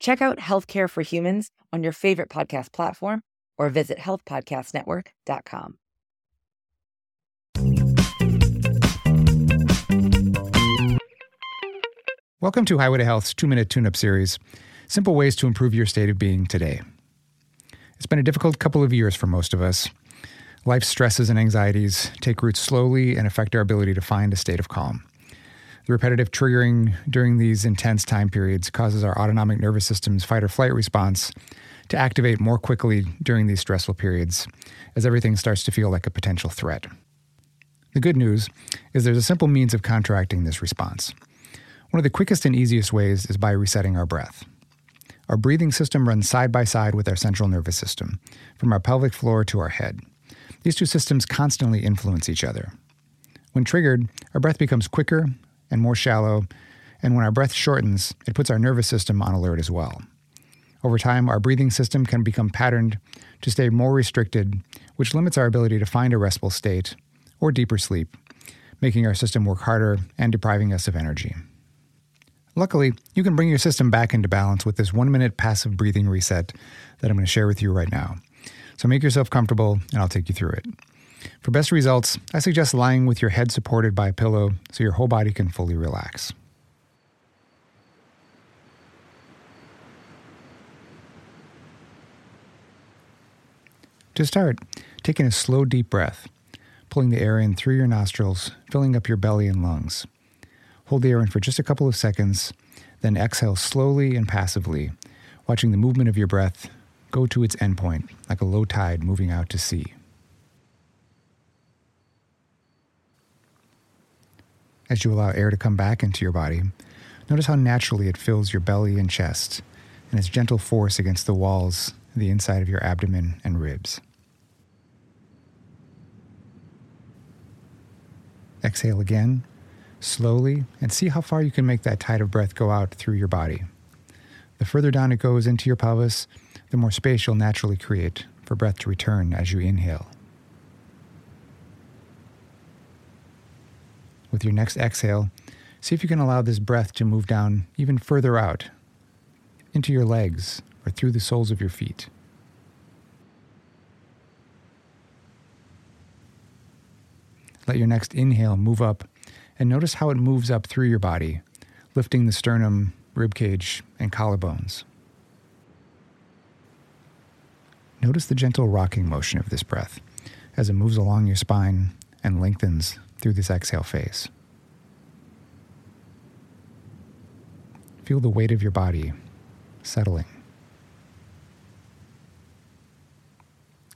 Check out Healthcare for Humans on your favorite podcast platform or visit healthpodcastnetwork.com. Welcome to Highway to Health's two minute tune up series Simple Ways to Improve Your State of Being Today. It's been a difficult couple of years for most of us. Life's stresses and anxieties take root slowly and affect our ability to find a state of calm. The repetitive triggering during these intense time periods causes our autonomic nervous system's fight or flight response to activate more quickly during these stressful periods as everything starts to feel like a potential threat. The good news is there's a simple means of contracting this response. One of the quickest and easiest ways is by resetting our breath. Our breathing system runs side by side with our central nervous system, from our pelvic floor to our head. These two systems constantly influence each other. When triggered, our breath becomes quicker and more shallow, and when our breath shortens, it puts our nervous system on alert as well. Over time, our breathing system can become patterned to stay more restricted, which limits our ability to find a restful state or deeper sleep, making our system work harder and depriving us of energy. Luckily, you can bring your system back into balance with this one minute passive breathing reset that I'm going to share with you right now. So make yourself comfortable and I'll take you through it. For best results, I suggest lying with your head supported by a pillow so your whole body can fully relax. To start, taking a slow, deep breath, pulling the air in through your nostrils, filling up your belly and lungs. Hold the air in for just a couple of seconds, then exhale slowly and passively, watching the movement of your breath go to its endpoint like a low tide moving out to sea. As you allow air to come back into your body, notice how naturally it fills your belly and chest and its gentle force against the walls, the inside of your abdomen and ribs. Exhale again, slowly, and see how far you can make that tide of breath go out through your body. The further down it goes into your pelvis, the more space you'll naturally create for breath to return as you inhale. With your next exhale, see if you can allow this breath to move down even further out into your legs or through the soles of your feet. Let your next inhale move up and notice how it moves up through your body, lifting the sternum, ribcage, and collarbones. Notice the gentle rocking motion of this breath as it moves along your spine and lengthens through this exhale phase. Feel the weight of your body settling.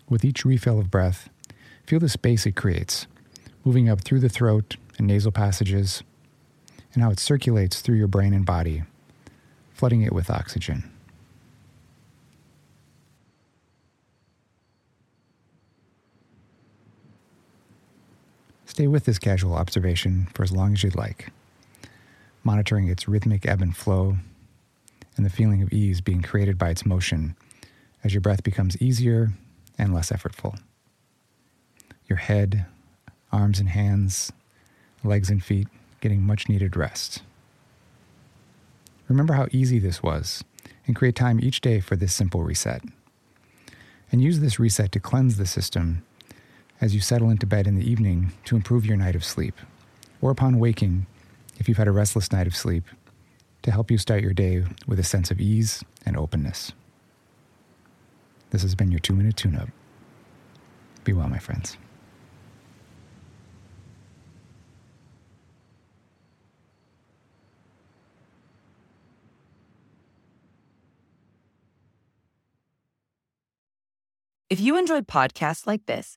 With each refill of breath, feel the space it creates, moving up through the throat and nasal passages, and how it circulates through your brain and body, flooding it with oxygen. Stay with this casual observation for as long as you'd like, monitoring its rhythmic ebb and flow and the feeling of ease being created by its motion as your breath becomes easier and less effortful. Your head, arms and hands, legs and feet getting much needed rest. Remember how easy this was and create time each day for this simple reset. And use this reset to cleanse the system as you settle into bed in the evening to improve your night of sleep, or upon waking if you've had a restless night of sleep, to help you start your day with a sense of ease and openness. This has been your two minute tune up. Be well, my friends. If you enjoyed podcasts like this,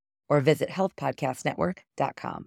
or visit healthpodcastnetwork.com.